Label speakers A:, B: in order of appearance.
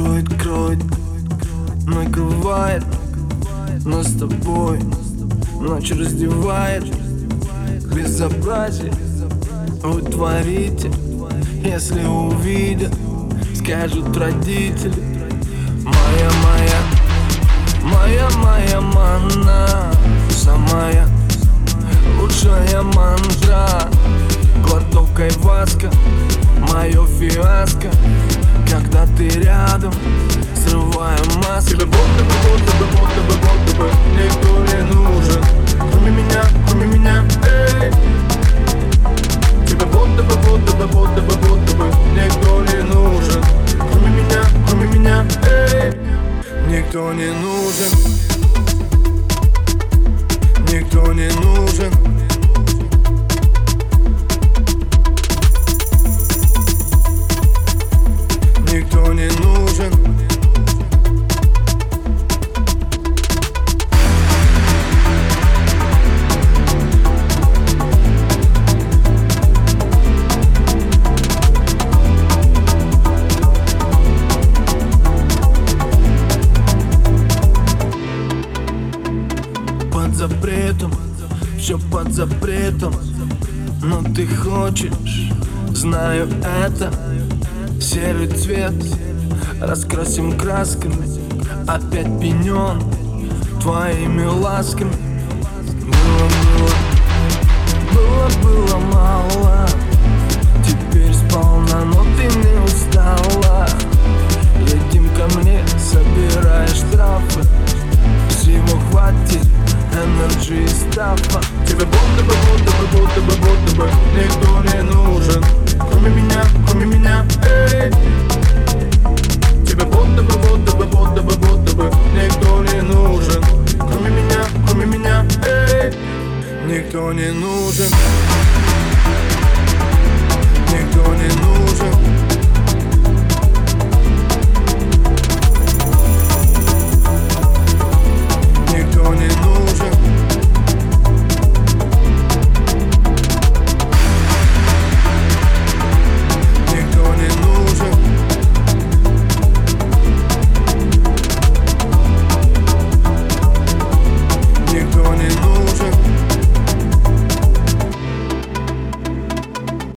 A: Кроет, кроет, накрывает Нас с тобой. Ночь раздевает. Безобразие вы Если увидят, скажут родители. Моя, моя, моя, моя манна. Самая лучшая мантра Глоток айваска, мое фиаско ты рядом, срываю маску Тебе будто бы, будто бы, будто бы, будто бы Никто не нужен. Кроме меня, кроме меня, эй. Тебе будто бы, будто бы, будто бы, будто бы Никто не нужен. Кроме меня, кроме меня, эй. Никто не нужен. Никто не нужен запретом, все под запретом. Но ты хочешь, знаю это Серый цвет, раскрасим красками Опять пенен твоими ласками. Было, было, было, было мало этого Тебе будто бы, будто бы, будто бы, будто бы Никто не нужен. Кроме меня, кроме меня, эй. Тебе будто бы, будто бы, будто бы, будто бы Никто не нужен. Кроме меня, кроме меня, эй. Никто не нужен.